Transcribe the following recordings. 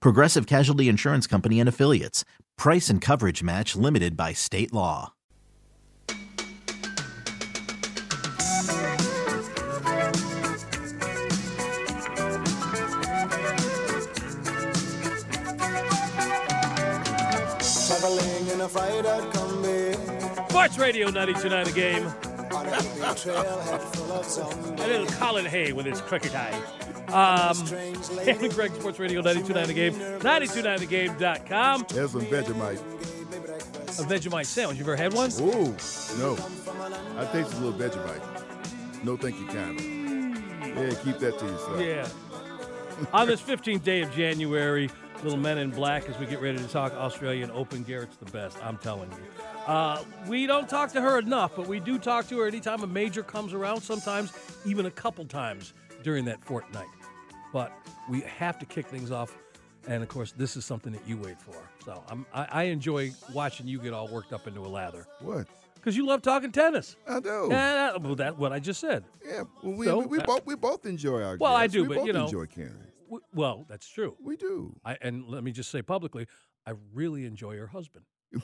Progressive Casualty Insurance Company and Affiliates. Price and coverage match limited by state law. Traveling in a freighter combi Sports Radio 929 The Game. on a hippie trailhead full of A little Colin Hay with his cricket eye. Um, Andy Greg, Sports Radio 929 The Game. 929thegame.com. There's some Vegemite. A Vegemite sandwich. You've ever had one? Ooh, no. I taste a little Vegemite. No, thank you, kindly. Yeah, keep that to yourself. Yeah. On this 15th day of January, little men in black as we get ready to talk Australian Open. Garrett's the best, I'm telling you. Uh, we don't talk to her enough, but we do talk to her anytime a major comes around, sometimes even a couple times during that fortnight. But we have to kick things off. And of course, this is something that you wait for. So I'm, I, I enjoy watching you get all worked up into a lather What? because you love talking tennis. I do. Yeah, well, that's what I just said. Yeah, well, we, So, we, we uh, both we both enjoy our. Well, I do, we but, both you know- enjoy Karen. W- Well, that's true. We do. I, and let me just say publicly, I really enjoy your husband.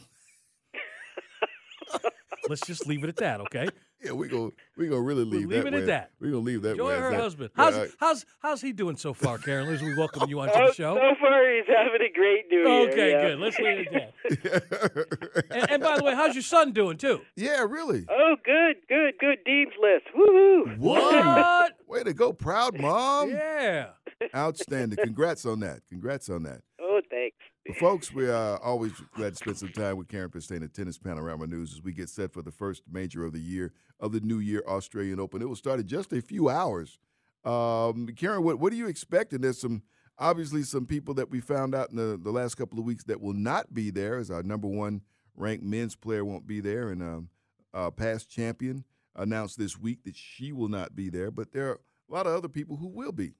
Let's just leave it at that, okay? Yeah, we go we gonna really leave leave that it at that. We gonna leave that Enjoy way. as her that. husband. Yeah, How's, I- how's how's he doing so far, Karen? As we welcome you onto Oh, the show. so far he's having a great New Year. Okay, yeah. good. Let's leave it at that. And, and by the way, how's your son doing too? yeah, really. Oh, good, good, good. Dean's list. Woohoo! What? Way to go, proud mom. yeah. Outstanding. Congrats on that. Congrats on that. Oh, thanks. Well, folks, we are always glad to spend some time with Karen Pestaina at Tennis Panorama News as we get set for the first major of the year of the New Year Australian Open. It will start in just a few hours. Um, Karen, what, what are you expecting? There's some obviously some people that we found out in the, the last couple of weeks that will not be there. As our number one ranked men's player won't be there, and um, uh, past champion announced this week that she will not be there. But there are a lot of other people who will be.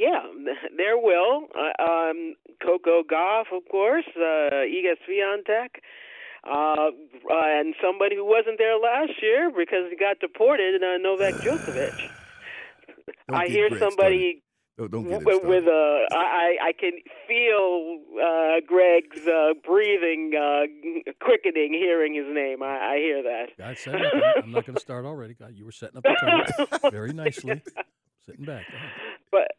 Yeah, there will. Uh, um, Coco Gauff, of course, uh, Iga Swiatek, uh, uh, and somebody who wasn't there last year because he got deported, uh, Novak Djokovic. I hear somebody Don't, don't get it with, with uh, I, I can feel uh, Greg's uh, breathing uh, quickening hearing his name. I, I hear that. God set it. I'm not going to start already. God, you were setting up the terms very nicely. Sitting back. But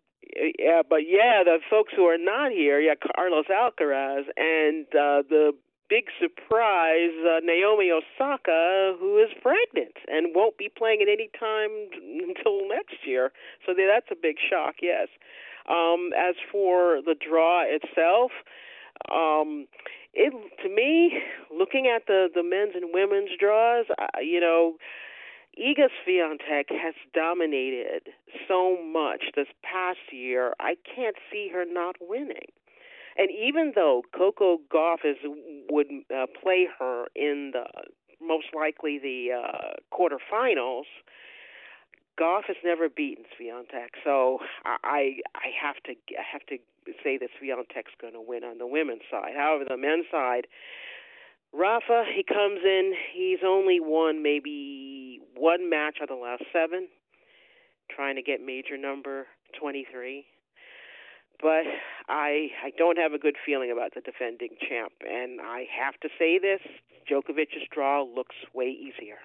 yeah, but yeah, the folks who are not here, yeah, Carlos Alcaraz and uh, the big surprise, uh, Naomi Osaka, who is pregnant and won't be playing at any time until next year. So that's a big shock. Yes. Um, as for the draw itself, um, it to me, looking at the the men's and women's draws, uh, you know. Iga Swiatek has dominated so much this past year. I can't see her not winning. And even though Coco Gauff is would uh, play her in the most likely the uh, quarterfinals, Gauff has never beaten Swiatek. So I I have to I have to say that Swiatek's going to win on the women's side. However, the men's side, Rafa, he comes in, he's only won maybe one match out of the last seven, trying to get major number 23. But I I don't have a good feeling about the defending champ, and I have to say this: Djokovic's draw looks way easier.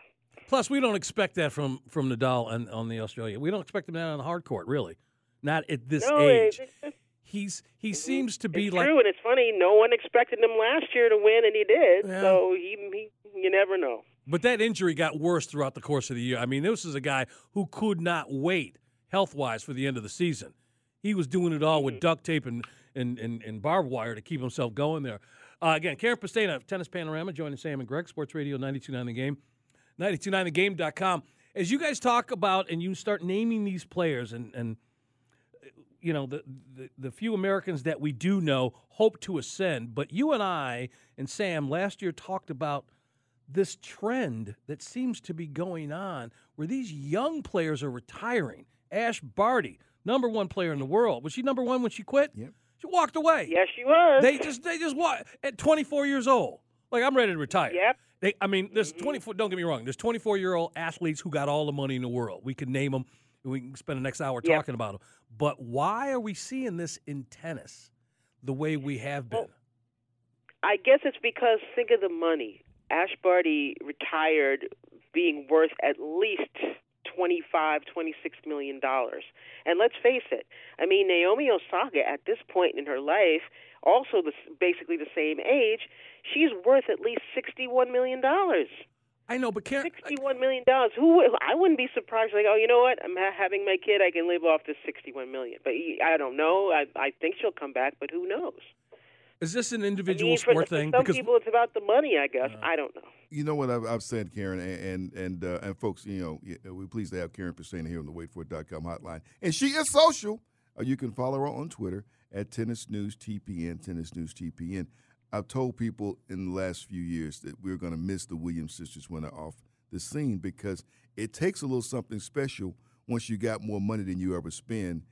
Plus, we don't expect that from from Nadal and on the Australia. We don't expect him that on the hard court, really. Not at this No, age. it- it- he's he seems to be it's like true, and it's funny. No one expected him last year to win, and he did. Yeah. So he, he, you never know. But that injury got worse throughout the course of the year. I mean, this is a guy who could not wait health wise for the end of the season. He was doing it all with duct tape and, and, and, and barbed wire to keep himself going there. Uh, again, Karen Pestaina of Tennis Panorama joining Sam and Greg, Sports Radio 929 The Game, 929thegame.com. As you guys talk about and you start naming these players and, and you know, the, the, the few Americans that we do know hope to ascend, but you and I and Sam last year talked about this trend that seems to be going on where these young players are retiring. Ash Barty, number one player in the world. Was she number one when she quit? Yep. She walked away. Yes, she was. They just they just walk at 24 years old. Like I'm ready to retire. Yep. They, I mean, there's mm-hmm. 24. Don't get me wrong. There's 24 year old athletes who got all the money in the world. We could name them. We can spend the next hour Yep. talking about them. But why are we seeing this in tennis the way we have been? Well, I guess it's because think of the money. Ash Barty retired being worth at least twenty-five, twenty-six million dollars. And let's face it. I mean, Naomi Osaka at this point in her life, also the, basically the same age, she's worth at least sixty-one million dollars. I know, but Karen, Sixty-one million dollars. Who? would- I wouldn't be surprised. Like, oh, you know what? I'm ha- having my kid. I can live off this sixty-one million. But I don't know. I I think she'll come back, but who knows? is this an I individual mean, sport for thing? some Because people, it's about the money. I guess. I don't know. You know what I've, I've said, Karen, and and and, uh, and folks. You know, we're pleased to have Karen Pestaina here on the WaitFor.com hotline, and she is social. Uh, you can follow her on Twitter at Tennis News TPN. Tennis News TPN. I've told people in the last few years that we're going to miss the Williams sisters when they're off the scene because it takes a little something special once you got more money than you ever spend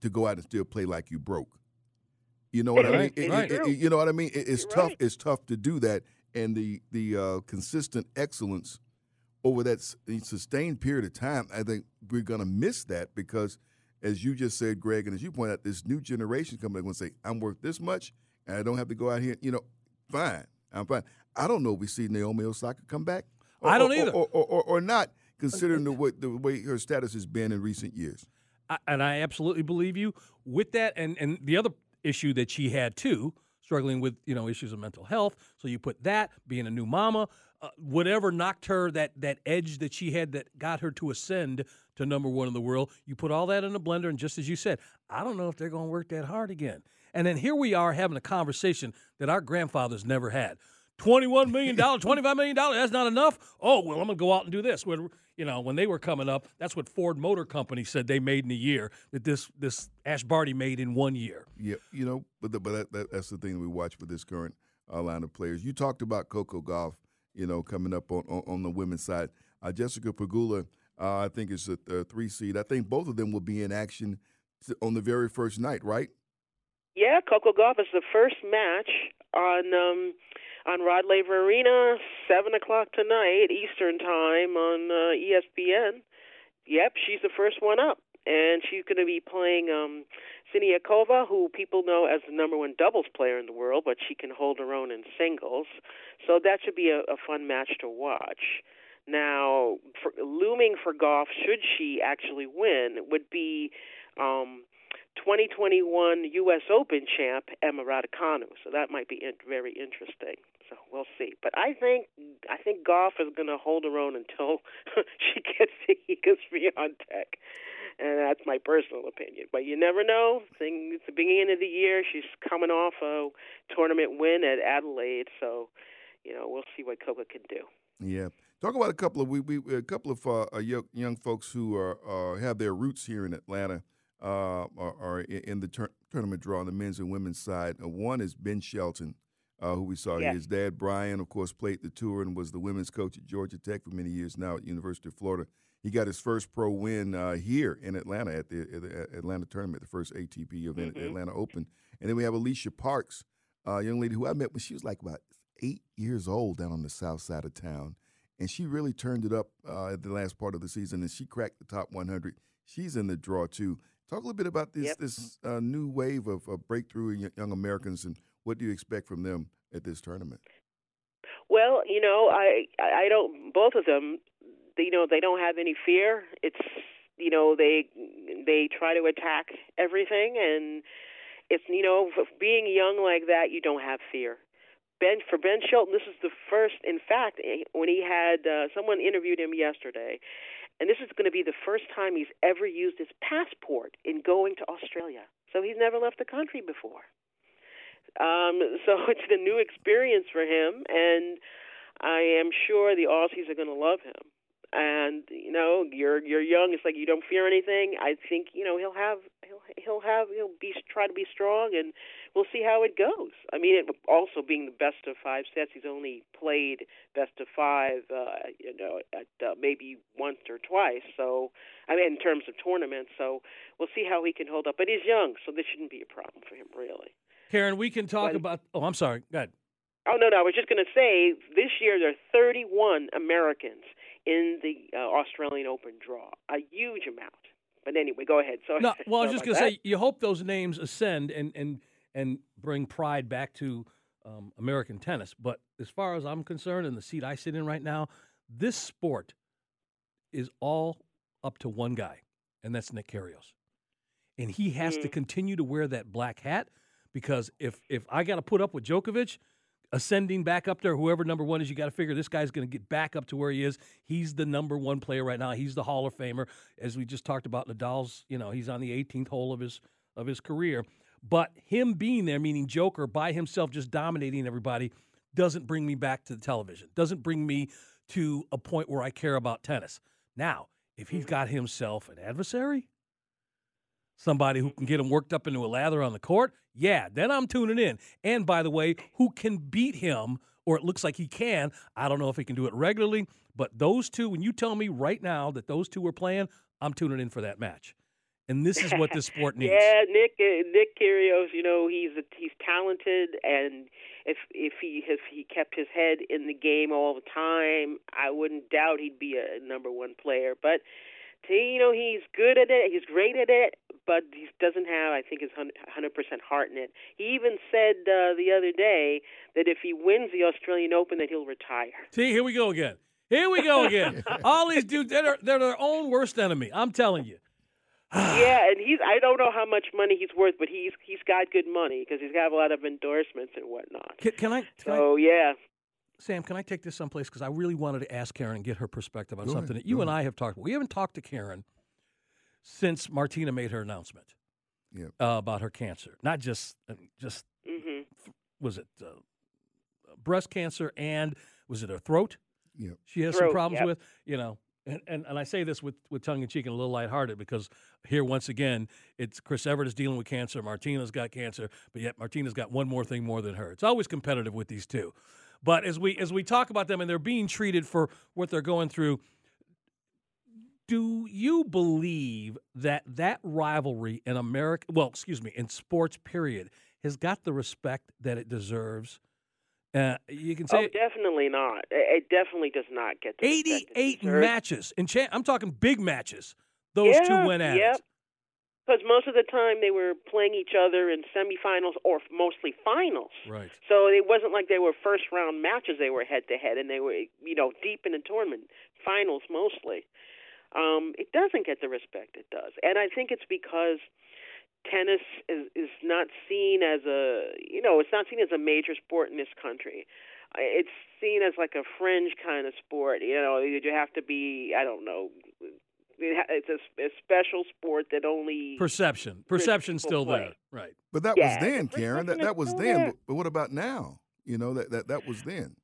to go out and still play like you broke. You know what I mean? Right, It- it- right. it- it- you know what I mean? It- it's tough. right. It's tough to do that, and the the uh, consistent excellence over that sustained period of time. I think we're gonna miss that because, as you just said, Greg, and as you point out, this new generation coming up and say, "I'm worth this much, and I don't have to go out here." You know, fine, I'm fine. I don't know if we see Naomi Osaka come back. I don't or, either. or, or, or, or not, considering the way, the way her status has been in recent years. I, and I absolutely believe you with that. And and the other issue that she had too, struggling with you know issues of mental health. So you put that being a new mama, uh, whatever knocked her that that edge that she had that got her to ascend to number one in the world. You put all that in a blender, and just as you said, I don't know if they're going to work that hard again. And then here we are having a conversation that our grandfathers never had. $21 million, $25 million, that's not enough? Oh, well, I'm going to go out and do this. When, you know, when they were coming up, that's what Ford Motor Company said they made in a year, that this, this Ash Barty made in one year. Yeah, you know, but the, but that, that, that's the thing we watch with this current uh, line of players. You talked about Coco Gauff, you know, coming up on on, on the women's side. Uh, Jessica Pegula, uh, I think is a, three seed. I think both of them will be in action on the very first night, right? Yeah, Coco Gauff is the first match on um, on Rod Laver Arena, seven o'clock tonight Eastern time on uh, ESPN. Yep, she's the first one up, and she's going to be playing um, Siniakova, who people know as the number one doubles player in the world, but she can hold her own in singles. So that should be a, a fun match to watch. Now, for, looming for Gauff, should she actually win, would be um, 2021 U.S. Open champ Emma Raducanu. So that might be very interesting. So we'll see. But I think I think Gauff is going to hold her own until she gets to Iga Swiatek, and that's my personal opinion. But you never know. Thing it's the beginning of the year. She's coming off a tournament win at Adelaide, so you know we'll see what Coco can do. Yeah. Talk about a couple of we, we a couple of uh, young, young folks who are uh, have their roots here in Atlanta. Uh, are, are in the tur- tournament draw on the men's and women's side. Uh, one is Ben Shelton, uh, who we saw here. His dad, Bryan, of course, played the tour and was the women's coach at Georgia Tech for many years now at University of Florida. He got his first pro win uh, here in Atlanta at the, at the Atlanta tournament, the first ATP event the Atlanta Open. And then we have Alycia Parks, a young lady who I met when she was like about eight years old down on the south side of town. And she really turned it up uh, at the last part of the season, and she cracked the top 100. She's in the draw too. Talk a little bit about this Yep. this uh, new wave of, of breakthrough in young Americans, and what do you expect from them at this tournament? Well, you know, I I don't. Both of them, they, you know, they don't have any fear. It's you know they they try to attack everything, and it's you know, being young like that, you don't have fear. Ben for Ben Shelton, this is the first. In fact, eh, when he had uh, someone interviewed him yesterday, and this is going to be the first time he's ever used his passport in going to Australia. So he's never left the country before. Um, so it's a new experience for him, and I am sure the Aussies are going to love him and you know you're you're young it's like you don't fear anything i think you know he'll have he'll he'll have he'll be try to be strong and we'll see how it goes i mean it also being the best of five sets he's only played best of five uh you know at uh, maybe once or twice so i mean in terms of tournaments so we'll see how he can hold up but he's young so this shouldn't be a problem for him really karen we can talk but, about oh i'm sorry go ahead Oh no, no! I was just going to say this year there are 31 Americans in the uh, Australian Open draw. A huge amount. But anyway, go ahead. So no, well, I was just going to say, you hope those names ascend and and and bring pride back to um, American tennis. But as far as I'm concerned, in the seat I sit in right now, this sport is all up to one guy, and that's Nick Kyrgios, and he has mm-hmm. to continue to wear that black hat because if if I got to put up with Djokovic, ascending back up there. Whoever number one is, you got to figure this guy's going to get back up to where he is. He's the number one player right now. He's the Hall of Famer, as we just talked about. Nadal's, you know, he's on the 18th hole of his of his career. But him being there, meaning Joker by himself, just dominating everybody, doesn't bring me back to the television. Doesn't bring me to a point where I care about tennis. Now, if he's mm-hmm. got himself an adversary, somebody who can get him worked up into a lather on the court, yeah, then I'm tuning in. And by the way, who can beat him, or it looks like he can. I don't know if he can do it regularly, but those two, when you tell me right now that those two are playing, I'm tuning in for that match. And this is what the sport needs. yeah, Nick uh, Nick Kyrgios, you know he's a, he's talented, and if if he if he kept his head in the game all the time, I wouldn't doubt he'd be a number one player. But you know he's good at it, he's great at it, but he doesn't have, I think, his 100% heart in it. He even said uh, the other day that if he wins the Australian Open, that he'll retire. See, here we go again. Here we go again. All these dudes, they're, they're their own worst enemy. I'm telling you. yeah, and he's I don't know how much money he's worth, but he's he's got good money because he's got a lot of endorsements and whatnot. Can, can I? Can so I, yeah. Sam, can I take this someplace? Because I really wanted to ask Karen and get her perspective on Go something ahead. that you and ahead. I have talked about. We haven't talked to Karen since Martina made her announcement yep. uh, about her cancer. Not just uh, just mm-hmm. was it uh, breast cancer and was it her throat? Yep. She has throat, some problems yep. with. You know, and, and, and I say this with, with tongue in cheek and a little lighthearted because here once again it's Chris Evert is dealing with cancer, Martina's got cancer, but yet Martina's got one more thing more than her. It's always competitive with these two. But as we as we talk about them and they're being treated for what they're going through, do you believe that that rivalry in America, well, excuse me, in sports period, has got the respect that it deserves? Uh, you can say oh, definitely not. It definitely does not get the eighty-eight matches. In cha- I'm talking big matches. Those yeah, two went at yep. it. Because most of the time they were playing each other in semifinals or mostly finals. Right. So it wasn't like they were first round matches. They were head to head, and they were you know deep in the tournament finals mostly um, it doesn't get the respect it does. And I think it's because tennis is, is not seen as a, you know, it's not seen as a major sport in this country. It's seen as like a fringe kind of sport. You know, you have to be, I don't know, it's a, a special sport that only perception. Perception's still play. there, right? But that yeah, was then, Karen. That that was then. But, but what about now? You know that that that was then.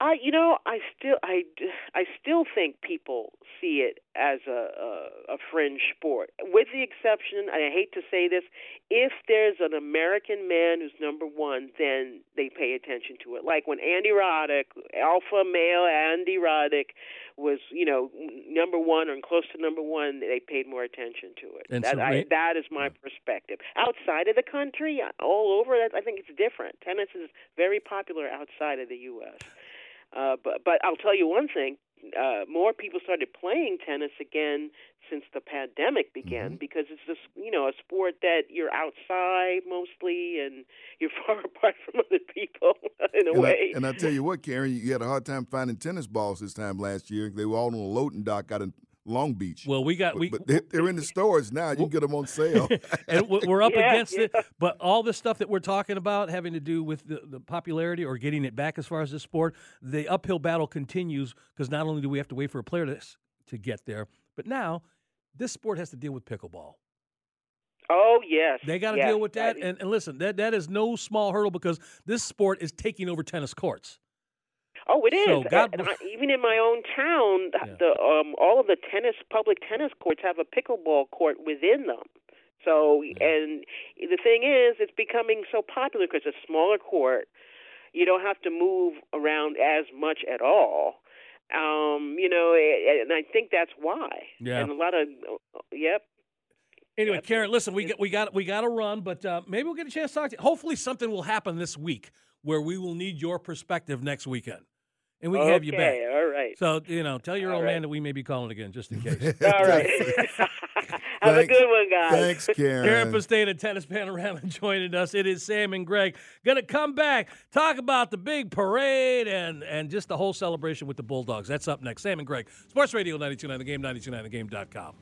I, you know, I still, I, I still think people see it as a, a a fringe sport, with the exception. I hate to say this, if there's an American man who's number one, then they pay attention to it. Like when Andy Roddick, alpha male Andy Roddick, was you know number one or close to number one, they paid more attention to it. And that, so, I, that is my perspective. Outside of the country, all over, I think it's different. Tennis is very popular outside of the U.S. Uh, but but I'll tell you one thing: uh, more people started playing tennis again since the pandemic began mm-hmm. because it's just you know a sport that you're outside mostly and you're far apart from other people in a and way. I, and I tell you what, Karen, you had a hard time finding tennis balls this time last year. They were all on a loading dock out in Long Beach. Well, we got we but they're, they're in the stores now. You can get them on sale. and we- we're up Yeah, against it. But all the stuff that we're talking about having to do with the, the popularity or getting it back as far as this sport, the uphill battle continues because not only do we have to wait for a player to, to get there, but now this sport has to deal with pickleball. Oh yes, They got to yes, deal with that. And, and listen, that, that is no small hurdle because this sport is taking over tennis courts. Oh, it is. So, God I- even in my own town, Yeah. the um, all of the tennis public tennis courts have a pickleball court within them. So, and the thing is, it's becoming so popular because it's a smaller court. You don't have to move around as much at all. Um, you know, and I think that's why. Yeah. And a lot of, yep. Anyway. Karen, listen, we got we got we got to run, but uh, maybe we'll get a chance to talk to you. Hopefully, something will happen this week where we will need your perspective next weekend, and we can okay, have you back. all right. So you know, tell your All old right. man that we may be calling again just in case. all right. have a good one, guys. Thanks, Karen Karen. Pestaina, Tennis Panorama, joining us. It is Sam and Greg gonna come back talk about the big parade and and just the whole celebration with the Bulldogs. That's up next. Sam and Greg, Sports Radio 92.9 The Game, 92.9thegame.com.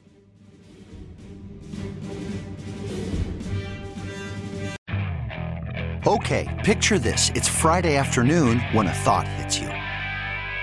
Okay, picture this. It's Friday afternoon when a thought hits you.